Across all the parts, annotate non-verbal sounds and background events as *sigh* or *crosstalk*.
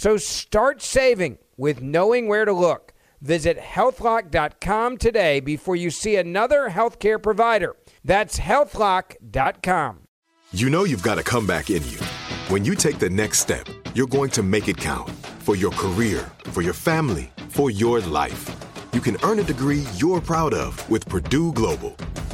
So start saving with knowing where to look. Visit healthlock.com today before you see another healthcare provider. That's healthlock.com. You know you've got a comeback in you. When you take the next step, you're going to make it count for your career, for your family, for your life. You can earn a degree you're proud of with Purdue Global.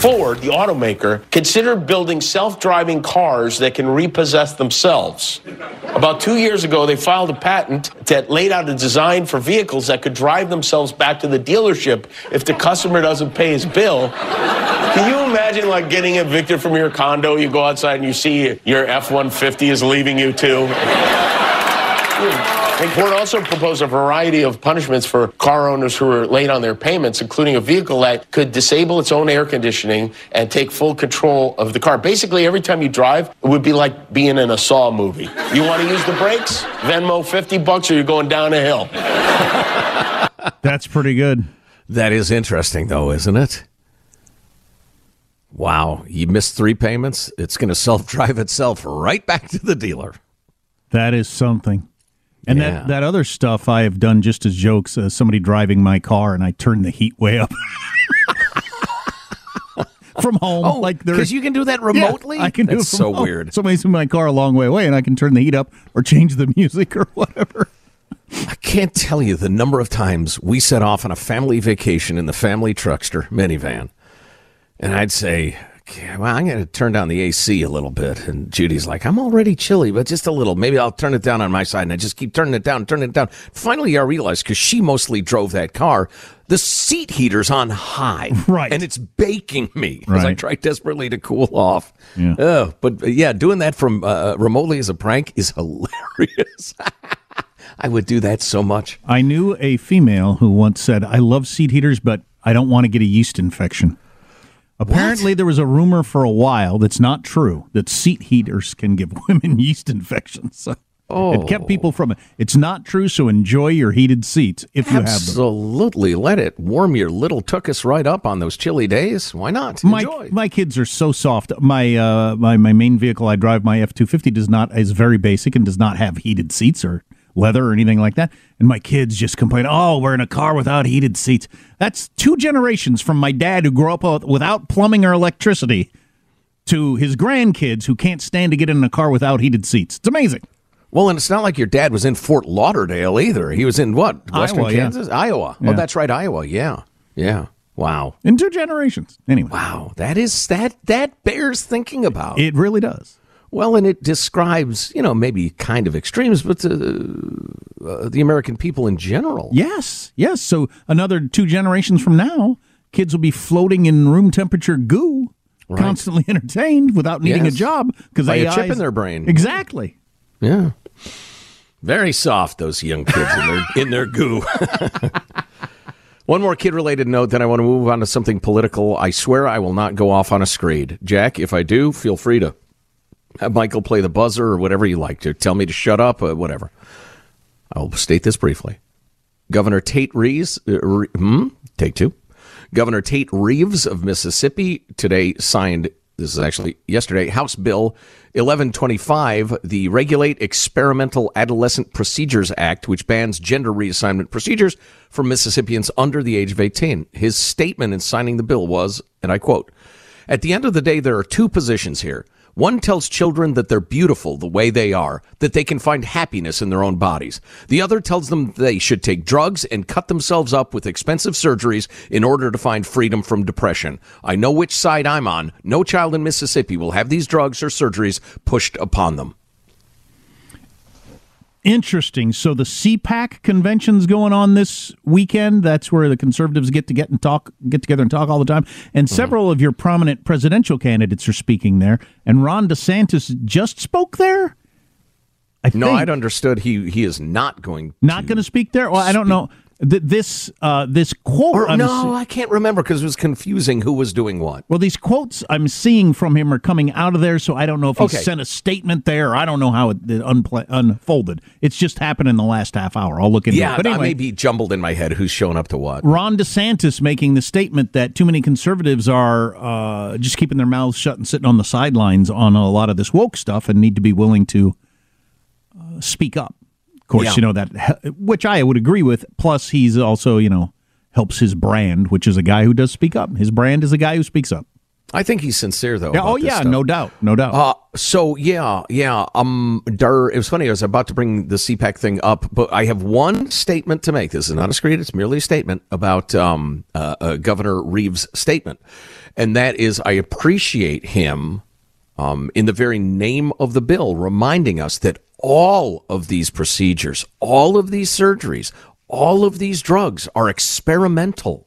Ford, the automaker, considered building self driving cars that can repossess themselves. About two years ago, they filed a patent that laid out a design for vehicles that could drive themselves back to the dealership if the customer doesn't pay his bill. Can you imagine, like, getting evicted from your condo? You go outside and you see your F 150 is leaving you too. *laughs* And Ford also proposed a variety of punishments for car owners who are late on their payments, including a vehicle that could disable its own air conditioning and take full control of the car. Basically, every time you drive, it would be like being in a Saw movie. You want to use the brakes? Venmo 50 bucks or you're going down a hill. *laughs* That's pretty good. That is interesting, though, isn't it? Wow, you missed three payments. It's going to self drive itself right back to the dealer. That is something. And Yeah. that, that other stuff I have done just as jokes. Uh, somebody driving my car and I turn the heat way up *laughs* from home. Oh, like because you can do that *laughs* Yeah, remotely. I can do That's it from so home. weird. Somebody's in my car a long way away and I can turn the heat up or change the *laughs* music or whatever. I can't tell you the number of times we set off on a family vacation in the family truckster minivan, and I'd say, "Okay, "Well, I'm going to turn down the AC a little bit," and Judy's like, "I'm already chilly, but just a little. Maybe I'll turn it down on my side." And I just keep turning it down, turning it down. Finally, I realized because she mostly drove that car, the seat heater's on high, *laughs* Right. and it's baking me as I try desperately to cool off. Yeah. Oh, but uh, yeah, doing that from uh, remotely as a prank is *laughs* hilarious. I would do that so much. I knew a female who once said, I love seat heaters, but I don't want to get a yeast infection. Apparently, there was a rumor for a while that's not true that seat heaters can give *laughs* women yeast infections. So it kept people from it. It's not true, so enjoy your heated seats if you have them. Absolutely. Let it warm your little tuchus right up on those chilly days. Why not? My, Enjoy. my kids are so soft. My uh, my my main vehicle I drive, my F two fifty, does not is very basic and does not have heated seats or leather or anything like that. And my kids just complain, "Oh, we're in a car without heated seats." That's two generations from my dad who grew up without plumbing or electricity to his grandkids who can't stand to get in a car without heated seats. It's amazing. well, and it's not like your dad was in Fort Lauderdale either. He was in what? Western Iowa, yeah. Kansas? Iowa. Oh, yeah. Oh, that's right, Iowa. Yeah. Yeah. Wow. in two generations. Anyway, Wow. That is that that bears thinking about. it really does. Well, and it describes, you know, maybe kind of extremes, but uh, uh, the American people in general. Yes, yes. So another two generations from now, kids will be floating in room temperature goo, constantly *laughs* entertained without needing Yes. a job because By a AI in their brain. Exactly. Yeah. Very soft, those young kids in their in their goo. *laughs* One more kid related note, then I want to move on to something political. I swear I will not go off on a screed. Jack, if I do, feel free to have Michael play the buzzer or whatever you like to. Tell me to shut up, or whatever. I'll state this briefly. Governor Tate Reeves, uh, Re- hmm? take two. Governor Tate Reeves of Mississippi today signed, this is actually yesterday, House Bill 1125, the Regulate Experimental Adolescent Procedures Act, which bans gender reassignment procedures for Mississippians under the age of 18. His statement in signing the bill was, and I quote, at the end of the day, there are two positions here. One tells children that they're beautiful the way they are, that they can find happiness in their own bodies. The other tells them they should take drugs and cut themselves up with expensive surgeries in order to find freedom from depression. I know which side I'm on. No child in Mississippi will have these drugs or surgeries pushed upon them. Interesting. So the CPAC convention's going on this weekend. That's where the conservatives get to get and talk, get together and talk all the time. And Mm-hmm. several of your prominent presidential candidates are speaking there. And Ron DeSantis just spoke there. I No, think. I'd understood he he is not going. not going to speak there. Well, I don't know. Th- this uh, this quote. Or, no, I can't remember because it was confusing who was doing what. well, these quotes I'm seeing from him are coming out of there, so I don't know if he Okay. sent a statement there. I don't know how it, it unpla- unfolded. It's just happened in the last half hour. I'll look into it. Yeah, it. But I may be jumbled in my head who's showing up to what. Ron DeSantis making the statement that too many conservatives are uh, just keeping their mouths shut and sitting on the sidelines on a lot of this woke stuff and need to be willing to uh, speak up. Of course, Yeah. you know that, which I would agree with. Plus, he's also, you know, helps his brand, which is a guy who does speak up. His brand is a guy who speaks up. I think he's sincere though. Yeah, oh yeah, no doubt, no doubt. Uh, so yeah, yeah. Um, Dar, it was funny. I was about to bring the CPAC thing up, but I have one statement to make. This is not a screed; it's merely a statement about um, uh, uh, Governor Reeves' statement, and that is, I appreciate him um, in the very name of the bill, reminding us that all of these procedures, all of these surgeries, all of these drugs are experimental.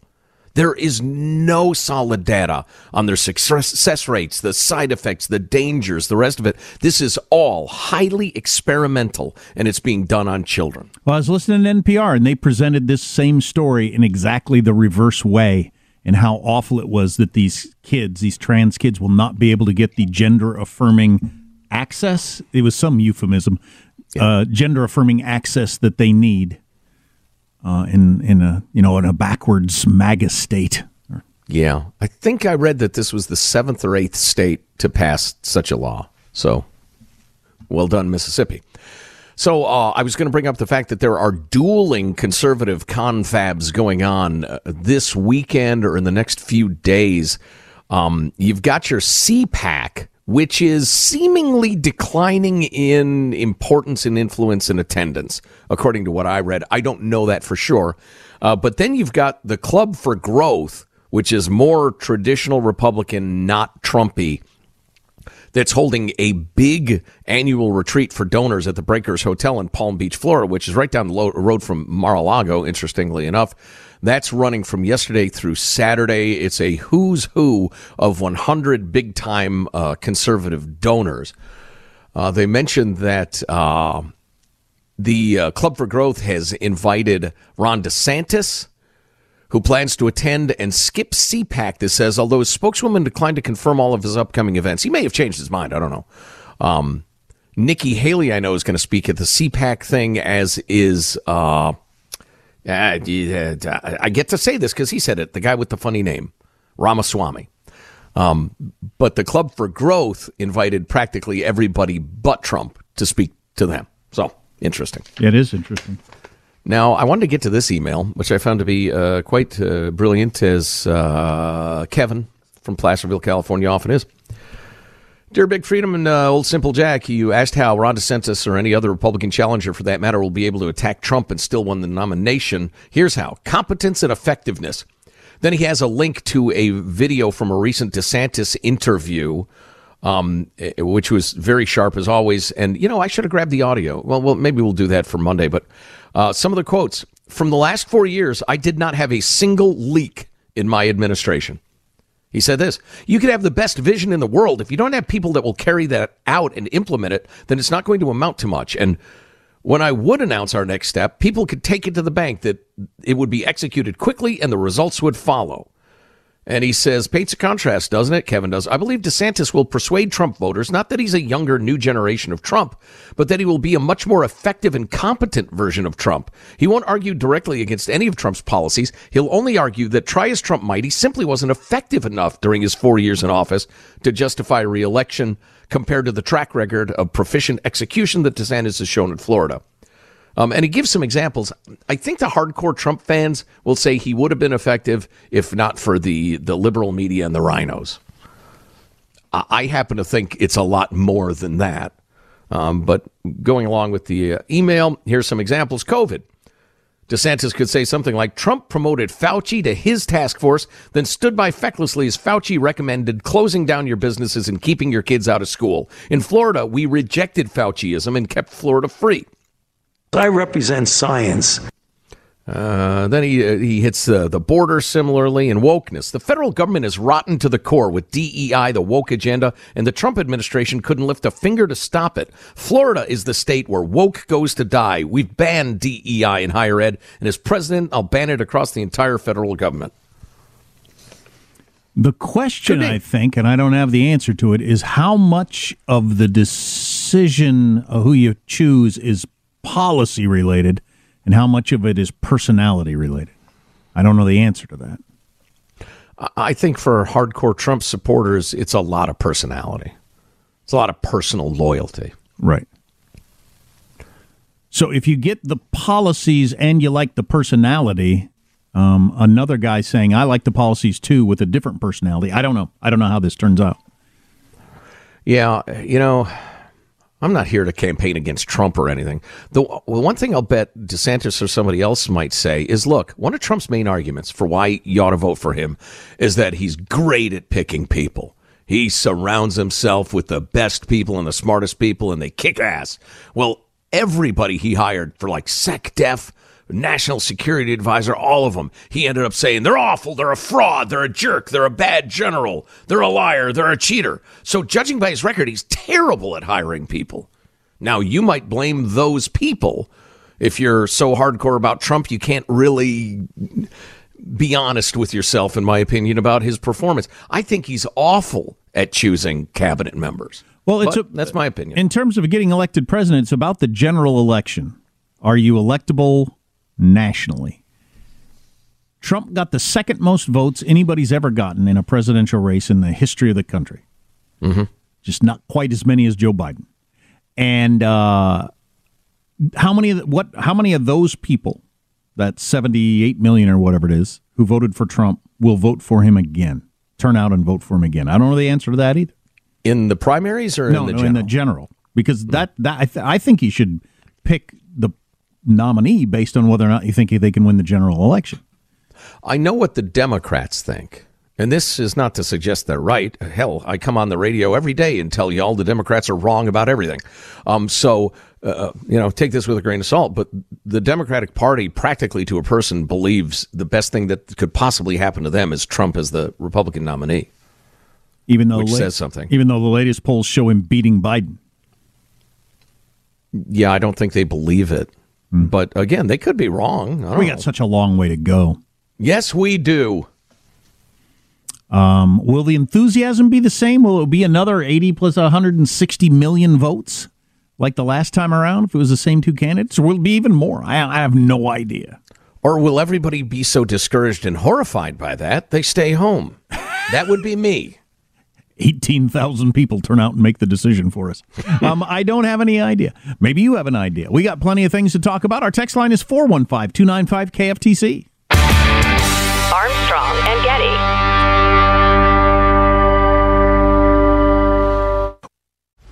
There is no solid data on their success rates, the side effects, the dangers, the rest of it. This is all highly experimental, and it's being done on children. Well, I was listening to NPR, and they presented this same story in exactly the reverse way, and how awful it was that these kids, these trans kids, will not be able to get the gender affirming access. It was some euphemism, uh, gender affirming access that they need uh, in in a you know in a backwards MAGA state. Yeah, I think I read that this was the seventh or eighth state to pass such a law. So, well done, Mississippi. So, uh, I was going to bring up the fact that there are dueling conservative confabs going on uh, this weekend or in the next few days. Um, you've got your CPAC, which is seemingly declining in importance and influence and attendance, according to what I read. I don't know that for sure. Uh, but then you've got the Club for Growth, which is more traditional Republican, not Trumpy that's holding a big annual retreat for donors at the Breakers Hotel in Palm Beach, Florida, which is right down the road from Mar-a-Lago, interestingly enough. That's running from yesterday through Saturday. It's a who's who of 100 big time uh, conservative donors. Uh, they mentioned that uh, the uh, Club for Growth has invited Ron DeSantis, who plans to attend and skip CPAC, this says, although his spokeswoman declined to confirm all of his upcoming events. He may have changed his mind. I don't know. Um, Nikki Haley, I know, is going to speak at the CPAC thing, as is. Uh, uh, I get to say this because he said it, the guy with the funny name, Ramaswamy. Um, but the Club for Growth invited practically everybody but Trump to speak to them. So interesting. It is interesting. Now, I wanted to get to this email, which I found to be uh, quite uh, brilliant, as uh, Kevin from Placerville, California, often is. Dear Big Freedom and uh, Old Simple Jack, you asked how Ron DeSantis or any other Republican challenger, for that matter, will be able to attack Trump and still win the nomination. Here's how competence and effectiveness. Then he has a link to a video from a recent DeSantis interview, um, eh, which was very sharp as always. And, you know, I should have grabbed the audio. Well, well maybe we'll do that for Monday. But uh, some of the quotes from the last four years, I did not have a single leak in my administration. He said this You could have the best vision in the world. If you don't have people that will carry that out and implement it, then it's not going to amount to much. And when I would announce our next step, people could take it to the bank that it would be executed quickly and the results would follow. And he says, paints a contrast, doesn't it? Kevin does. I believe DeSantis will persuade Trump voters, not that he's a younger, new generation of Trump, but that he will be a much more effective and competent version of Trump. He won't argue directly against any of Trump's policies. He'll only argue that try as Trump might, he simply wasn't effective enough during his four years in office to justify reelection compared to the track record of proficient execution that DeSantis has shown in Florida. Um, and he gives some examples. I think the hardcore Trump fans will say he would have been effective if not for the, the liberal media and the RINOs. I, happen to think it's a lot more than that. Um, but going along with the uh, email, here's some examples COVID. DeSantis could say something like Trump promoted Fauci to his task force, then stood by fecklessly as Fauci recommended closing down your businesses and keeping your kids out of school. In Florida, we rejected Fauciism and kept Florida free. I represent science. Uh, then he uh, he hits uh, the border similarly and wokeness. The federal government is rotten to the core with DEI, the woke agenda, and the Trump administration couldn't lift a finger to stop it. Florida is the state where woke goes to die. We've banned DEI in higher ed, and as president, I'll ban it across the entire federal government. The question, I think, and I don't have the answer to it, is how much of the decision of who you choose is policy related and how much of it is personality related? I don't know the answer to that. I think for hardcore Trump supporters, it's a lot of personality. It's a lot of personal loyalty. Right. So if you get the policies and you like the personality, um, another guy saying, I like the policies too with a different personality. I don't know. I don't know how this turns out. Yeah, you know, I'm not here to campaign against Trump or anything. The one thing I'll bet DeSantis or somebody else might say is look, one of Trump's main arguments for why you ought to vote for him is that he's great at picking people. He surrounds himself with the best people and the smartest people, and they kick ass. Well, everybody he hired for like SecDef, national security advisor, all of them, he ended up saying they're awful, they're a fraud, they're a jerk, they're a bad general, they're a liar, they're a cheater. So, judging by his record, he's terrible at hiring people. Now, you might blame those people if you're so hardcore about Trump, you can't really be honest with yourself, in my opinion, about his performance. I think he's awful at choosing cabinet members. Well, it's a, that's my opinion. In terms of getting elected president, it's about the general election. Are you electable nationally. Trump got the second most votes anybody's ever gotten in a presidential race in the history of the country. Mm-hmm. Just not quite as many as Joe Biden. And uh, how many? Of, what? How many of those people, that seventy-eight million or whatever it is, who voted for Trump, will vote for him again? Turn out and vote for him again. I don't know the answer to that either. In the primaries or no, in the no, general? in the general, because that that I, th- I think he should pick nominee based on whether or not you think they can win the general election. I know what the Democrats think. And this is not to suggest they're right. Hell, I come on the radio every day and tell you all the Democrats are wrong about everything. Um, so, uh, you know, take this with a grain of salt. But the Democratic Party, practically to a person, believes the best thing that could possibly happen to them is Trump as the Republican nominee. Even though which la- says something. Even though the latest polls show him beating Biden. Yeah, I don't think they believe it. But again, they could be wrong. We got such a long way to go. Yes, we do. Um, will the enthusiasm be the same? Will it be another 80 plus 160 million votes like the last time around if it was the same two candidates? Or will it be even more? I, I have no idea. Or will everybody be so discouraged and horrified by that they stay home? That would be me. 18,000 people turn out and make the decision for us. *laughs* Um, I don't have any idea. Maybe you have an idea. We got plenty of things to talk about. Our text line is 415 295 KFTC. Armstrong and Getty.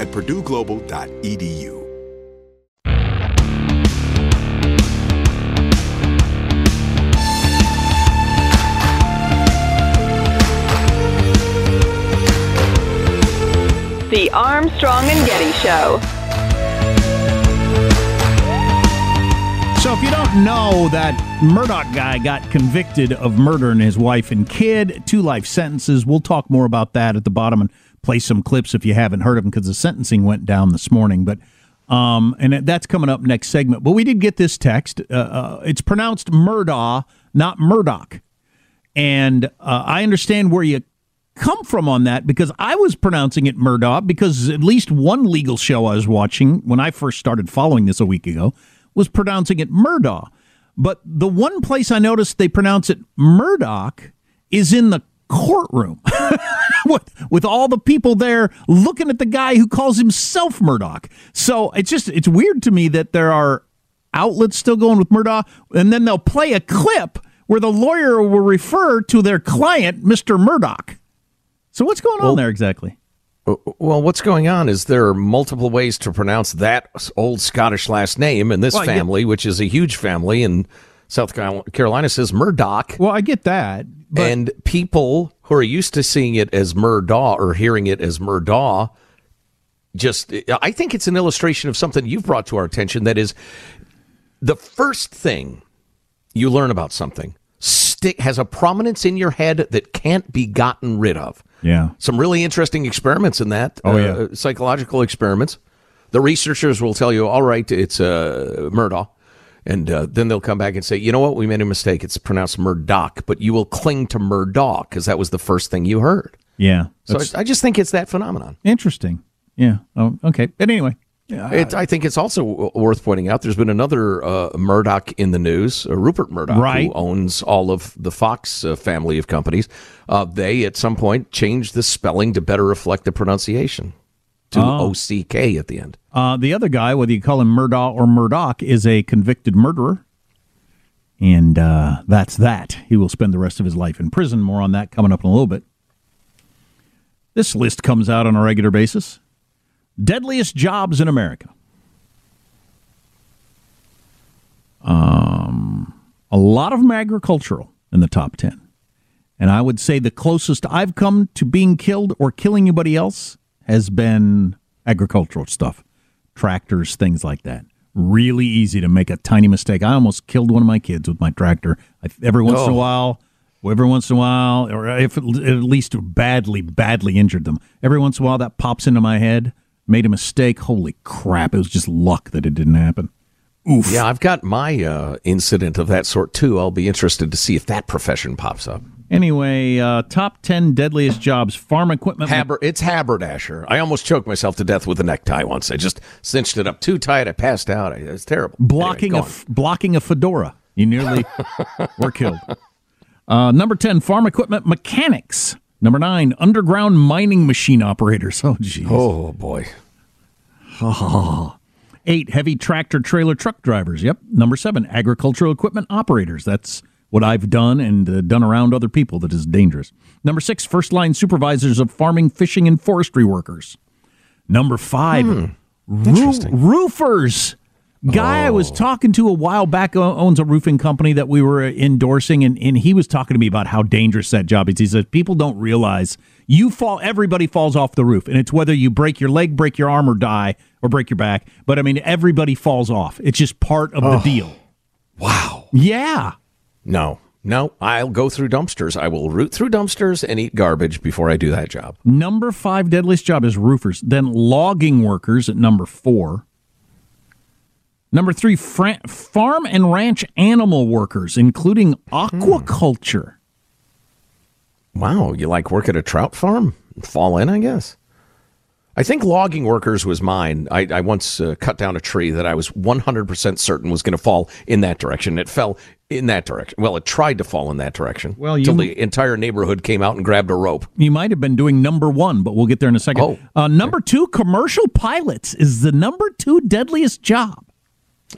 at purdueglobal.edu. The Armstrong and Getty Show. So, if you don't know, that Murdaugh guy got convicted of murdering his wife and kid, two life sentences. We'll talk more about that at the bottom and play some clips if you haven't heard of them because the sentencing went down this morning. But um, and that's coming up next segment. But we did get this text. Uh, uh, it's pronounced Murdaugh, not Murdoch. And uh, I understand where you come from on that because I was pronouncing it Murdaugh because at least one legal show I was watching when I first started following this a week ago was pronouncing it Murdaugh. But the one place I noticed they pronounce it Murdoch is in the courtroom *laughs* with, with all the people there looking at the guy who calls himself Murdoch. So it's just, it's weird to me that there are outlets still going with Murdaugh and then they'll play a clip where the lawyer will refer to their client, Mr. Murdoch. So what's going on there exactly? Well, what's going on is there are multiple ways to pronounce that old Scottish last name, and this Well, I get- family, which is a huge family in South Carolina, says Murdoch. Well, I get that. And people who are used to seeing it as Murdaugh or hearing it as Murdaugh, just I think it's an illustration of something you've brought to our attention. That is, the first thing you learn about something stick has a prominence in your head that can't be gotten rid of. yeah. Some really interesting experiments in that. Oh, uh, yeah. psychological experiments. The researchers will tell you, all right, it's uh, Murdaugh. And uh, then they'll come back and say, you know what, we made a mistake. It's pronounced Murdoch, but you will cling to Murdaugh because that was the first thing you heard. Yeah. So I, I just think it's that phenomenon. interesting. Yeah. Oh, okay. But anyway. It, I think it's also worth pointing out there's been another uh, Murdoch in the news, uh, Rupert Murdoch, Right. who owns all of the Fox uh, family of companies. Uh, they, at some point, changed the spelling to better reflect the pronunciation to Oh. O C K at the end. Uh, the other guy, whether you call him Murdaugh or Murdoch, is a convicted murderer. And uh, that's that. He will spend the rest of his life in prison. More on that coming up in a little bit. This list comes out on a regular basis. Deadliest jobs in America. Um, a lot of them agricultural in the top 10. And I would say the closest I've come to being killed or killing anybody else has been agricultural stuff, tractors, things like that. Really easy to make a tiny mistake. I almost killed one of my kids with my tractor. I, every once in a Oh. while, every once in a while, or if at least badly, badly injured them. Every once in a while, that pops into my head. Made a mistake. Holy crap! It was just luck that it didn't happen. Oof. Yeah, I've got my uh, incident of that sort too. I'll be interested to see if that profession pops up. Anyway, uh, top 10 deadliest jobs farm equipment. Haber, it's haberdasher. I almost choked myself to death with a necktie once. I just cinched it up too tight. I passed out. I, was terrible. blocking, Anyway, a, blocking a fedora. You nearly *laughs* were killed. Uh, number 10, farm equipment mechanics. Number 9, underground mining machine operators. *laughs* Oh, jeez. oh boy. *laughs* Eight, heavy tractor trailer truck drivers. Yep. Number seven, agricultural equipment operators. That's what I've done and uh, done around other people that is dangerous. Number six, first line supervisors of farming, fishing, and forestry workers. Number five, hmm. roo- roofers. Guy I was oh. talking to a while back uh, owns a roofing company that we were uh, endorsing, and, and he was talking to me about how dangerous that job is. He said people don't realize you fall, everybody falls off the roof, and it's whether you break your leg, break your arm, or die, or break your back. But I mean, everybody falls off. It's just part of the deal. Wow. Yeah. No, no. I'll go through dumpsters. I will root through dumpsters and eat garbage before I do that job. Number five deadliest job is roofers. Then logging workers at number four. Number three, farm and ranch animal workers, including aquaculture. Wow, you like work at a trout farm? Fall in, I guess. I think logging workers was mine. I, I once uh, cut down a tree that I was 100% certain was going to fall in that direction. It fell in that direction. Well, it tried to fall in that direction. Well, you- till the entire neighborhood came out and grabbed a rope. You might have been doing number one, but we'll get there in a second. Oh. Uh, number two, commercial pilots is the number two deadliest job.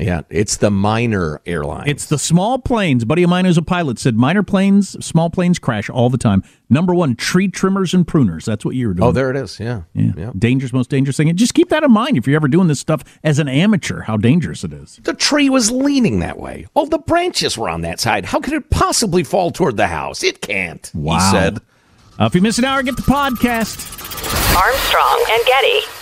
Yeah, it's the minor airline. It's the small planes. Buddy of mine who's a pilot said minor planes, small planes crash all the time. Number one, tree trimmers and pruners. That's what you were doing. oh, there it is. Yeah. Yeah. yeah. Dangerous, most dangerous thing. And just keep that in mind if you're ever doing this stuff as an amateur, how dangerous it is. The tree was leaning that way. All the branches were on that side. How could it possibly fall toward the house? It can't. Wow. He said. Uh, if you miss an hour, get the podcast. Armstrong and Getty.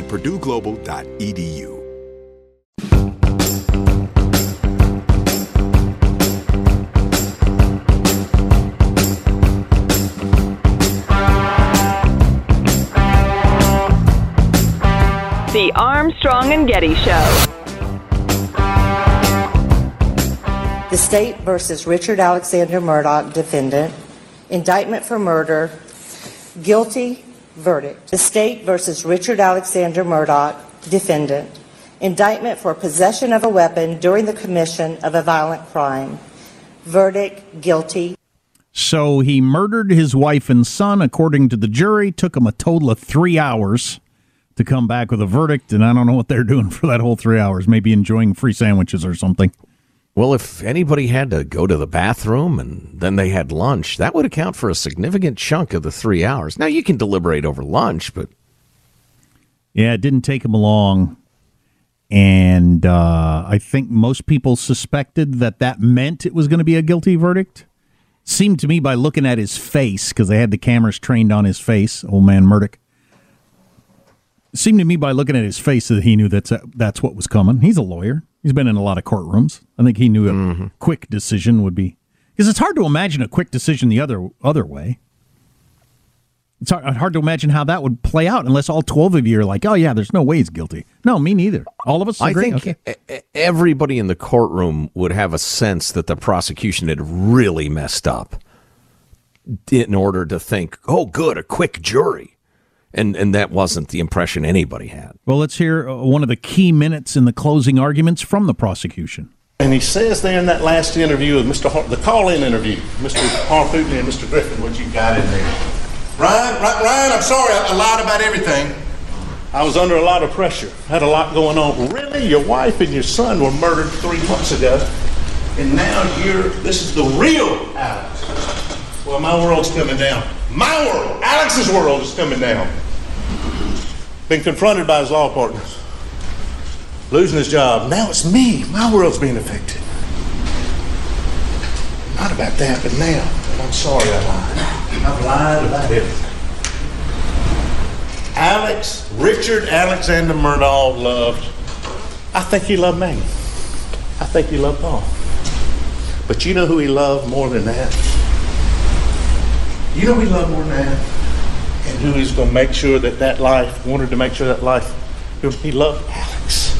at purdueglobal.edu. The Armstrong and Getty Show. The State versus Richard Alexander Murdoch, defendant. Indictment for murder. Guilty. Verdict. The State versus Richard Alexander Murdoch, defendant. Indictment for possession of a weapon during the commission of a violent crime. Verdict. Guilty. So he murdered his wife and son, according to the jury. Took him a total of three hours to come back with a verdict, and I don't know what they're doing for that whole three hours. Maybe enjoying free sandwiches or something. Well, if anybody had to go to the bathroom and then they had lunch, that would account for a significant chunk of the three hours. Now, you can deliberate over lunch, but. Yeah, it didn't take him long. And uh, I think most people suspected that that meant it was going to be a guilty verdict. Seemed to me by looking at his face, because they had the cameras trained on his face, old man Murdaugh. Seemed to me by looking at his face that he knew that's that's what was coming. He's a lawyer. He's been in a lot of courtrooms. I think he knew a mm-hmm. quick decision would be because it's hard to imagine a quick decision the other other way. It's hard, to imagine how that would play out unless all 12 of you are like, oh, yeah, there's no way he's guilty. No, me neither. All of us agree. I think okay. everybody in the courtroom would have a sense that the prosecution had really messed up in order to think, oh, good, a quick jury. And, and that wasn't the impression anybody had. Well, let's hear uh, one of the key minutes in the closing arguments from the prosecution. And he says there in that last interview with Mr. Har- the call-in interview, Mr. Harpootlian and Mr. Griffin, what you got in there. Ryan, Ryan, I'm sorry, I, lied about everything. I was under a lot of pressure, had a lot going on. Really? Your wife and your son were murdered three months ago, and now you're, this is the real Alex. Well, my world's coming down. My world, Alex's world is coming down. Been confronted by his law partners, losing his job. Now it's me. My world's being affected. Not about that, but now. I'm sorry I lied. I've lied about everything. Alex, Richard Alexander Murdaugh loved, I think he loved Maggie. I think he loved Paul. But you know who he loved more than that? You know who he loved more than that? And who he's going to make sure that that life, wanted to make sure that life, he loved Alex.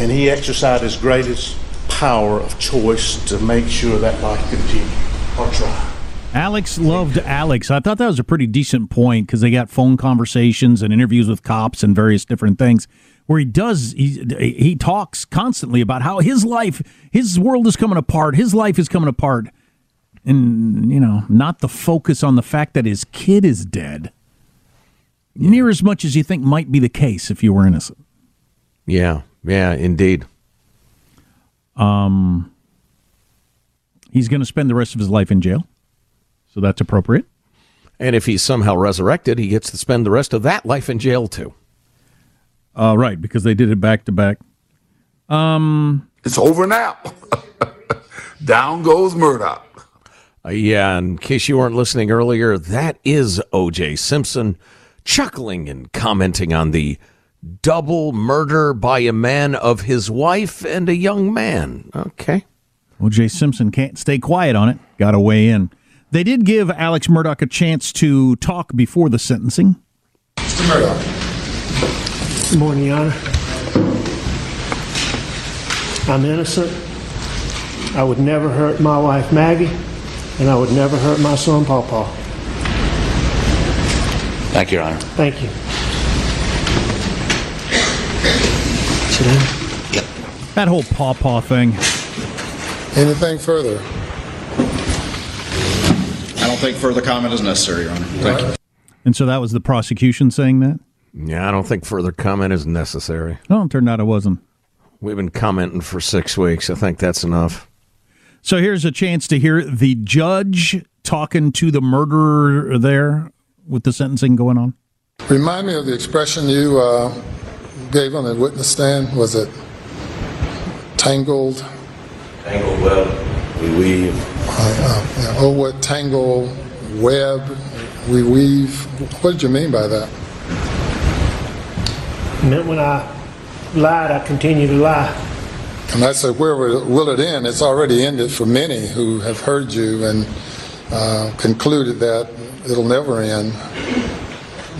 And he exercised his greatest power of choice to make sure that life continued or try. Alex loved Alex. I thought that was a pretty decent point because they got phone conversations and interviews with cops and various different things where he does he he talks constantly about how his life, his world is coming apart, his life is coming apart, and you know, not the focus on the fact that his kid is dead. Yeah. Near as much as you think might be the case if you were innocent. Yeah, yeah, indeed. Um, he's going to spend the rest of his life in jail. So that's appropriate. And if he's somehow resurrected, he gets to spend the rest of that life in jail too. Uh, right, because they did it back to back. Um, it's over now. *laughs* Down goes Murdaugh. Uh, yeah, in case you weren't listening earlier, that is O.J. Simpson chuckling and commenting on the double murder by a man of his wife and a young man. Okay. O.J. Simpson can't stay quiet on it. Got to weigh in. They did give Alex Murdaugh a chance to talk before the sentencing. Mr. Murdaugh. Good morning, Your Honor. I'm innocent. I would never hurt my wife, Maggie, and I would never hurt my son, Paw Paw. Thank you, Your Honor. Thank you. Sit down. Yep. That whole Paw Paw thing. Anything further? I don't think further comment is necessary, Your Honor. Thank you. And so that was the prosecution saying that? Yeah, I don't think further comment is necessary. Well, it turned out it wasn't. We've been commenting for six weeks. I think that's enough. So here's a chance to hear the judge talking to the murderer there with the sentencing going on. Remind me of the expression you uh, gave on the witness stand. Was it tangled? Tangled web we weave. Uh, uh, oh, what tangle web we weave. What did you mean by that? It meant when I lied, I continued to lie. And I said, where will it end? It's already ended for many who have heard you and uh, concluded that it'll never end.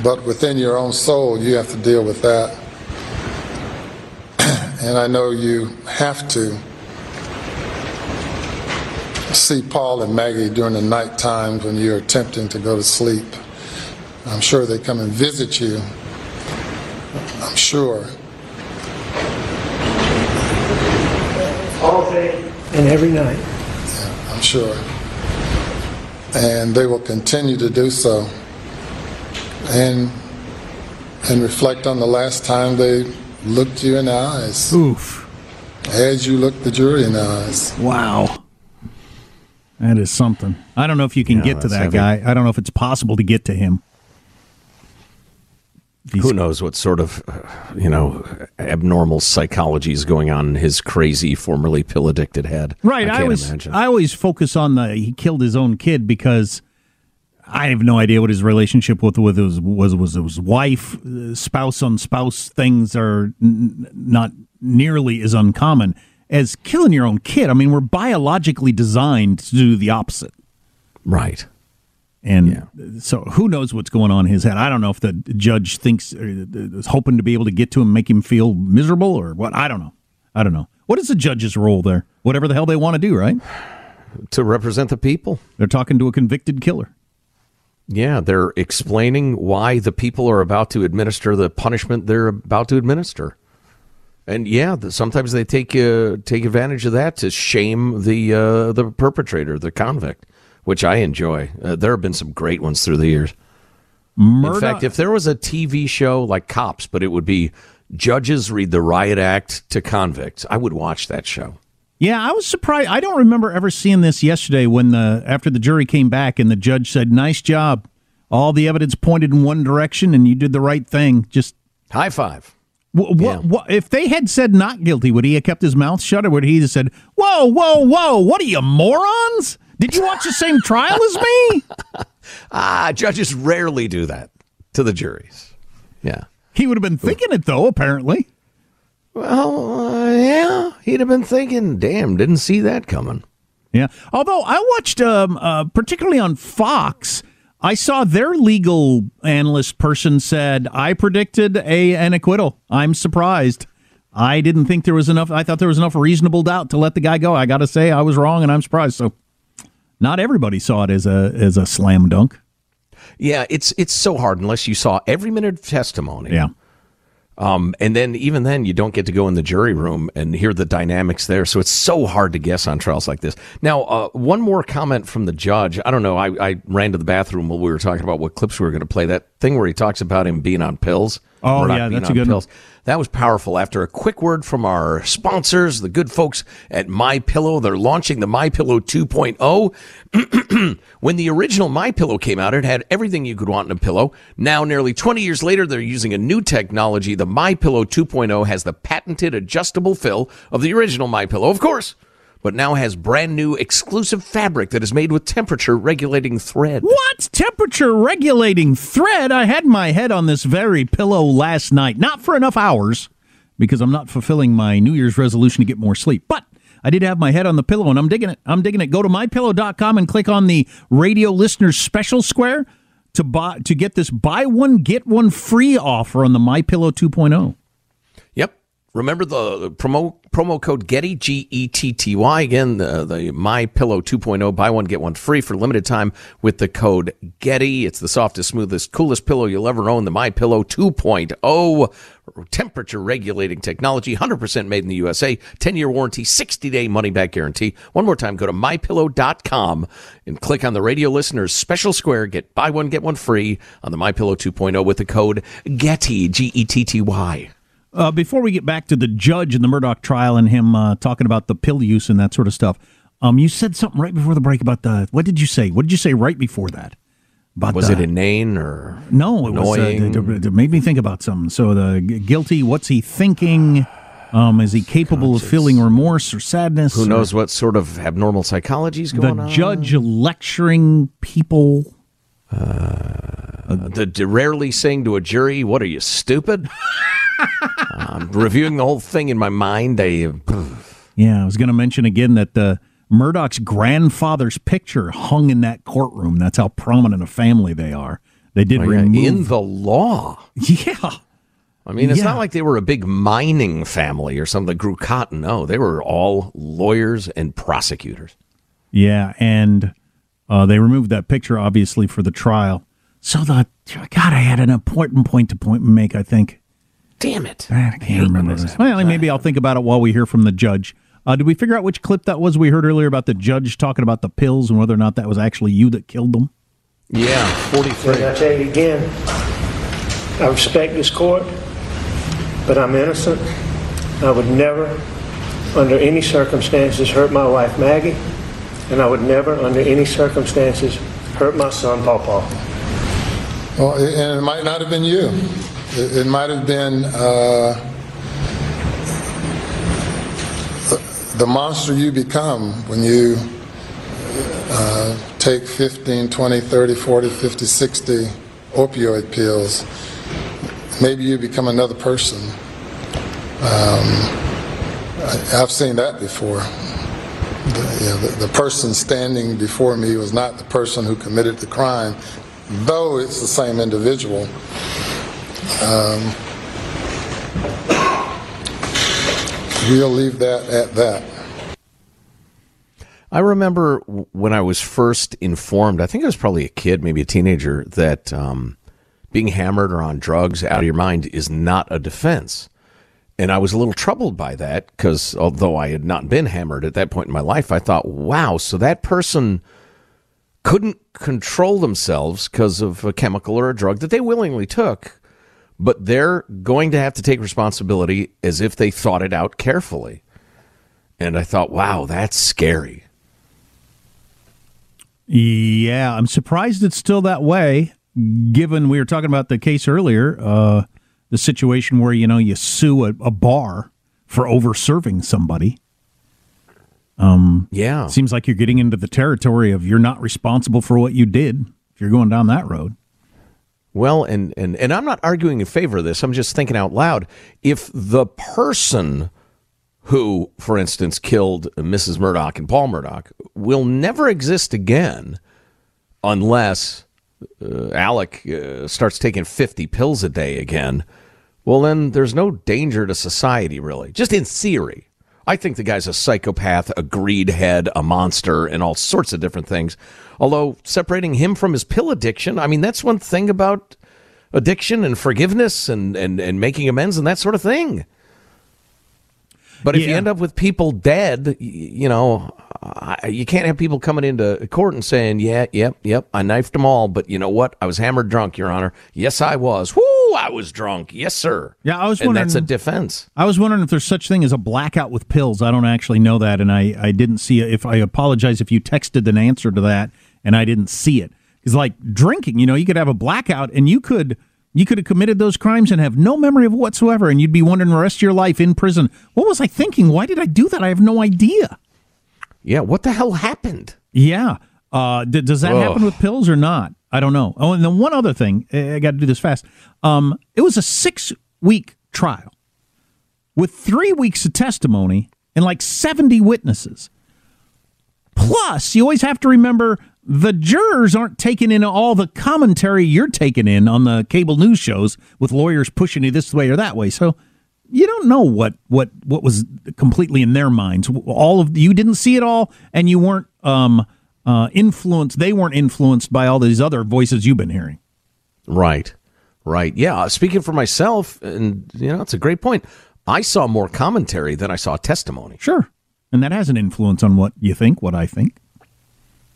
But within your own soul, you have to deal with that. *clears throat* and I know you have to see Paul and Maggie during the night times when you're attempting to go to sleep. I'm sure they come and visit you. I'm sure. All day and every night. Yeah, I'm sure. And they will continue to do so. And and reflect on the last time they looked you in the eyes. Oof. as you looked the jury in the eyes. Wow. That is something. I don't know if you can Yeah, get to that heavy. guy. I don't know if it's possible to get to him. Who knows what sort of, uh, you know, abnormal psychology is going on in his crazy, formerly pill addicted head? Right. I I, always imagine. I always focus on the he killed his own kid because I have no idea what his relationship with with his was was his wife, uh, spouse on spouse things are n- not nearly as uncommon as killing your own kid. I mean, we're biologically designed to do the opposite. Right. And so who knows what's going on in his head? I don't know if the judge thinks uh, is hoping to be able to get to him, make him feel miserable or what. I don't know. I don't know. What is the judge's role there? Whatever the hell they want to do, right? To represent the people. They're talking to a convicted killer. Yeah, they're explaining why the people are about to administer the punishment they're about to administer. And yeah, sometimes they take uh, take advantage of that to shame the uh, the perpetrator, the convict, which I enjoy. Uh, there have been some great ones through the years. In fact, if there was a TV show like Cops, but it would be judges read the riot act to convicts, I would watch that show. Yeah, I was surprised. I don't remember ever seeing this yesterday when the after the jury came back and the judge said, "Nice job. All the evidence pointed in one direction, and you did the right thing." Just high five. What, what, what, if they had said not guilty, would he have kept his mouth shut, or would he have said, "Whoa, whoa, whoa! What are you morons? Did you watch the same trial as me?" *laughs* Ah, judges rarely do that to the juries. Yeah. He would have been thinking it though. Apparently. Well, uh, yeah, he'd have been thinking, "Damn, didn't see that coming." Yeah. Although I watched, um, uh, particularly on Fox, I saw their legal analyst person said, "I predicted a an acquittal. I'm surprised. I didn't think there was enough. I thought there was enough reasonable doubt to let the guy go. I got to say, I was wrong, and I'm surprised." So, not everybody saw it as a as a slam dunk. Yeah, it's it's so hard unless you saw every minute of testimony. Yeah. Um, and then even then, you don't get to go in the jury room and hear the dynamics there. So it's so hard to guess on trials like this. Now, uh, one more comment from the judge. I don't know. I, I ran to the bathroom while we were talking about what clips we were going to play. That thing where he talks about him being on pills. Oh, Murdaugh yeah, that's a good one. That was powerful. After a quick word from our sponsors, the good folks at My Pillow, they're launching the My Pillow 2.0. *clears throat* when the original My Pillow came out, it had everything you could want in a pillow. Now, nearly 20 years later, they're using a new technology. The My Pillow 2.0 has the patented adjustable fill of the original My Pillow, of course, but now has brand new exclusive fabric that is made with temperature regulating thread. What temperature regulating thread? I had my head on this very pillow last night, not for enough hours because I'm not fulfilling my New Year's resolution to get more sleep, but I did have my head on the pillow and I'm digging it. I'm digging it. Go to mypillow.com and click on the radio listeners special square to buy to get this buy one get one free offer on the My Pillow 2.0. Remember the the promo promo code Getty G E T T Y again the the My Pillow 2.0 buy one get one free for limited time with the code Getty. It's the softest, smoothest, coolest pillow you'll ever own. The My Pillow 2.0 temperature regulating technology, 100% made in the USA, 10 year warranty, 60 day money back guarantee. One more time, go to mypillow.com and click on the radio listeners special square. Get buy one get one free on the My Pillow 2.0 with the code Getty G E T T Y. Uh, before we get back to the judge in the Murdaugh trial and him uh, talking about the pill use and that sort of stuff, um, you said something right before the break about the. What did you say? What did you say right before that? About Was the, it inane or No, it was. Uh, it, it made me think about something. So the guilty. What's he thinking? Um, is he capable of feeling remorse or sadness? Who knows what sort of abnormal psychology is The going on? The judge lecturing people. Uh, the, the rarely saying to a jury, "What are you stupid?" I'm *laughs* reviewing the whole thing in my mind, I Yeah, I was going to mention again that the Murdaugh's grandfather's picture hung in that courtroom. That's how prominent a family they are. They did Oh, yeah, remove in the law. Yeah. I mean, it's Yeah. not like they were a big mining family or something that grew cotton. No, they were all lawyers and prosecutors. Yeah, and uh, they removed that picture obviously for the trial. So the God, I had an important point to point make. I think. Damn it! I can't remember this. Well, maybe I'll think about it while we hear from the judge. Uh, did we figure out which clip that was we heard earlier about the judge talking about the pills and whether or not that was actually you that killed them? Yeah, forty-three. And I tell you again, I respect this court, but I'm innocent. I would never under any circumstances, hurt my wife, Maggie, and I would never, under any circumstances, hurt my son, Paw Paw. Well, and it might not have been you. It, might have been uh, the, monster you become when you uh, take 15, 20, 30, 40, 50, 60 opioid pills. Maybe you become another person. Um, I've seen that before. The, you know, the, the person standing before me was not the person who committed the crime, though it's the same individual. Um, we'll leave that at that. I remember when I was first informed, I think I was probably a kid, maybe a teenager, that um, being hammered or on drugs out of your mind is not a defense. And I was a little troubled by that because although I had not been hammered at that point in my life, I thought, wow, so that person couldn't control themselves because of a chemical or a drug that they willingly took, but they're going to have to take responsibility as if they thought it out carefully. And I thought, wow, that's scary. Yeah, I'm surprised it's still that way. Given we were talking about the case earlier, uh, the situation where you know you sue a, a bar for over serving somebody. Um, yeah, seems like you're getting into the territory of you're not responsible for what you did. If you're going down that road. Well, and, and, and I'm not arguing in favor of this. I'm just thinking out loud. If the person who, for instance, killed Mrs. Murdaugh and Paul Murdaugh will never exist again unless uh, Alex uh, starts taking 50 pills a day again, well, then there's no danger to society, really. Just in theory. I think the guy's a psychopath, a greed head, a monster, and all sorts of different things. Although separating him from his pill addiction, I mean, that's one thing about addiction and forgiveness and, and, and making amends and that sort of thing. But if you end up with people dead, you know, I- you can't have people coming into court and saying, "Yeah, yep, yep, I knifed them all, but you know what? I was hammered drunk, Your Honor. Yes, I was. Whoo, I was drunk. Yes, sir. Yeah, I was and wondering. that's a defense. I was wondering if there's such thing as a blackout with pills. I don't actually know that, and I, I didn't see it. If I apologize if you texted an answer to that and I didn't see it, because like drinking, you know, you could have a blackout and you could you could have committed those crimes and have no memory of whatsoever, and you'd be wondering the rest of your life in prison. What was I thinking? Why did I do that? I have no idea. Yeah, what the hell happened? Yeah. Uh, d- does that Ugh. happen with pills or not? I don't know. Oh, and then one other thing, I got to do this fast. Um, it was a six week trial with three weeks of testimony and like 70 witnesses. Plus, you always have to remember the jurors aren't taking in all the commentary you're taking in on the cable news shows with lawyers pushing you this way or that way. So you don't know what what what was completely in their minds. All of you didn't see it all, and you weren't um, uh, influenced. They weren't influenced by all these other voices you've been hearing. Right, right. Yeah, speaking for myself, and you know, it's a great point. I saw more commentary than I saw testimony. Sure, and that has an influence on what you think, what I think.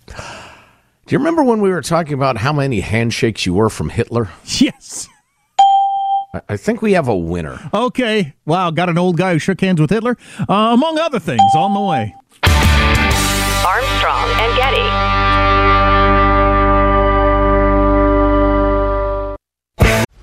Do you remember when we were talking about how many handshakes you were from Hitler? *laughs* Yes. I- I think we have a winner. Okay. Wow. Got an old guy who shook hands with Hitler, uh, among other things, on the way. Armstrong and Getty.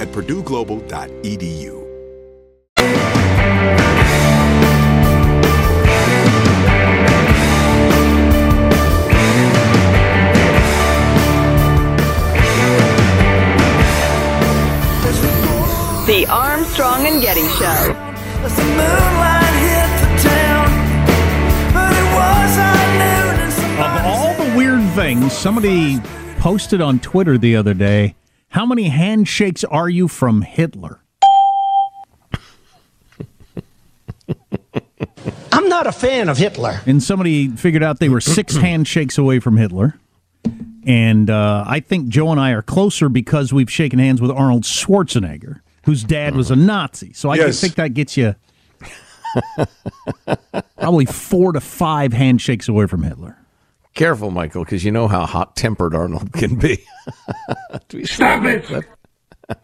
at purdueglobal.edu. The Armstrong and Getty Show. Of all the weird things, somebody posted on Twitter the other day, how many handshakes are you from Hitler? I'm not a fan of Hitler. And somebody figured out they were six *clears throat* handshakes away from Hitler. And uh, I think Joe and I are closer because we've shaken hands with Arnold Schwarzenegger, whose dad was a Nazi. So I Yes. think that gets you probably four to five handshakes away from Hitler. Careful, Michael, because you know how hot tempered Arnold can be. *laughs* Stop it!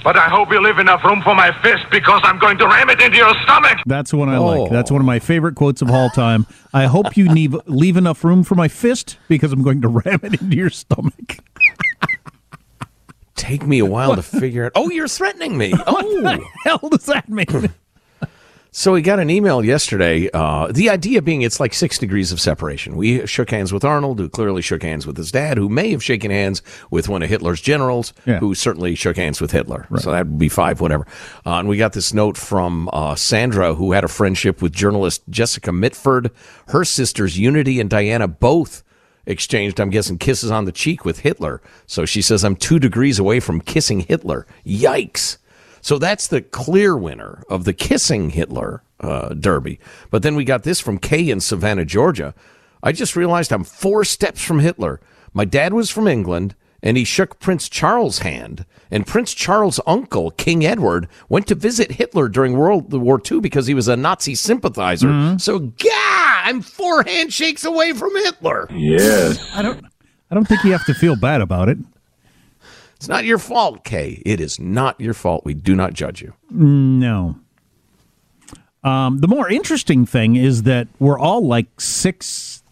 But I hope you leave enough room for my fist because I'm going to ram it into your stomach. That's one I Oh. like. That's one of my favorite quotes of all time. I hope you leave, leave enough room for my fist because I'm going to ram it into your stomach. Take me a while to figure out. Oh, you're threatening me. Oh, *laughs* what the oh. hell does that mean? So we got an email yesterday. Uh, the idea being it's like six degrees of separation. We shook hands with Arnold, who clearly shook hands with his dad, who may have shaken hands with one of Hitler's generals, Yeah. who certainly shook hands with Hitler. So that would be five, whatever. Uh, and we got this note from uh, Sandra, who had a friendship with journalist Jessica Mitford. Her sisters, Unity and Diana, both exchanged, I'm guessing, kisses on the cheek with Hitler. So she says, I'm two degrees away from kissing Hitler. Yikes. So that's the clear winner of the kissing Hitler uh, derby. But then we got this from Kay in Savannah, Georgia. I just realized I'm four steps from Hitler. My dad was from England, and he shook Prince Charles' hand. And Prince Charles' uncle, King Edward, went to visit Hitler during World War II because he was a Nazi sympathizer. So, gah, I'm four handshakes away from Hitler. Yes. I don't. I don't think you have to feel bad about it. It's not your fault, Kay. It is not your fault. We do not judge you. No. Um, the more interesting thing is that we're all like six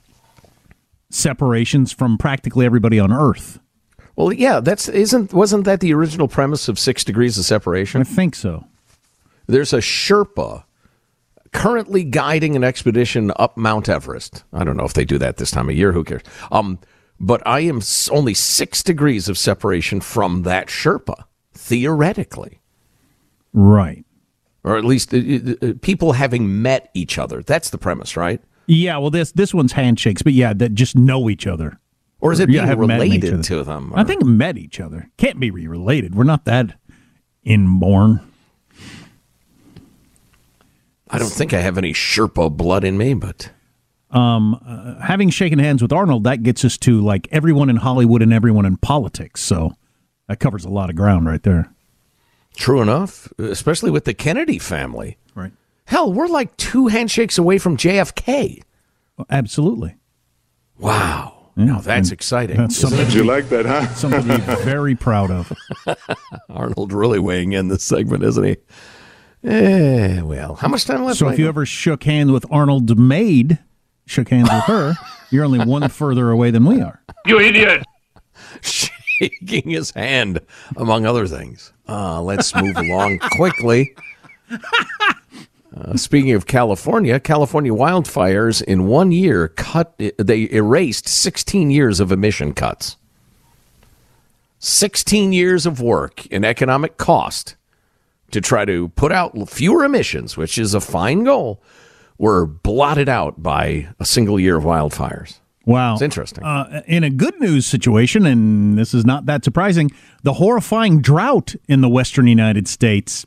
separations from practically everybody on Earth. Well, yeah, that's isn't wasn't that the original premise of six degrees of separation? I think so. There's a Sherpa currently guiding an expedition up Mount Everest. I don't know if they do that this time of year. Who cares? Um, but I am only six degrees of separation from that Sherpa, theoretically, Right. or at least uh, uh, uh, people having met each other. That's the premise, right? Yeah. Well, this this one's handshakes, but yeah, that just know each other. Or is it Yeah, being each related to them? I think met each other. Can't be related. We're not that inborn. I don't think I have any Sherpa blood in me, but Um, uh, having shaken hands with Arnold, that gets us to like everyone in Hollywood and everyone in politics. So that covers a lot of ground right there. true enough, especially with the Kennedy family. Right. Hell, we're like two handshakes away from JFK. Absolutely. Wow. Yeah, Now that's and exciting. That's isn't something it? to be- Something to be *laughs* very proud of. *laughs* Arnold really weighing in this segment, isn't he? Eh, well, how much time left? So if you ever shook hands with Arnold's maid, shook hands with her, you're only one further away than we are. You idiot! *laughs* shaking his hand, among other things. Uh, let's move along *laughs* quickly. Uh, speaking of California, California wildfires in one year cut. They erased 16 years of emission cuts. 16 years of work and economic cost to try to put out fewer emissions, which is a fine goal, were blotted out by a single year of wildfires. Wow. It's interesting. Uh, in a good news situation, and this is not that surprising, the horrifying drought in the western United States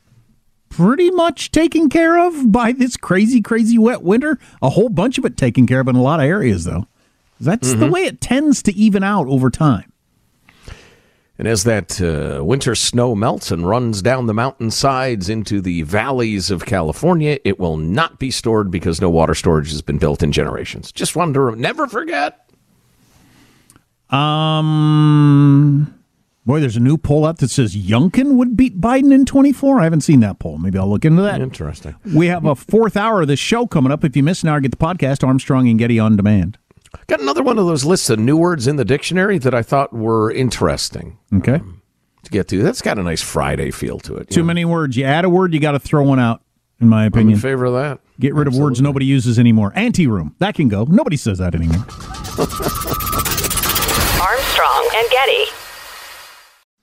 pretty much taken care of by this crazy, crazy wet winter. A whole bunch of it taken care of in a lot of areas, though. That's the Mhm. way it tends to even out over time. And as that uh, winter snow melts and runs down the mountainsides into the valleys of California, it will not be stored because no water storage has been built in generations. Just wanted to never forget. Um, boy, there's a new poll out that says Youngkin would beat Biden in 24. I haven't seen that poll. Maybe I'll look into that. Interesting. We have a fourth hour of this show coming up. If you missed an hour, get the podcast Armstrong and Getty on demand. Got another one of those lists of new words in the dictionary that I thought were interesting Okay. Um, to get to. That's got a nice Friday feel to it. Too many words. You add a word, you got to throw one out, in my I'm in opinion. favor of that. Get rid of words nobody uses anymore. Anteroom. That can go. Nobody says that anymore. Armstrong and Getty.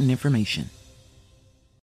important information.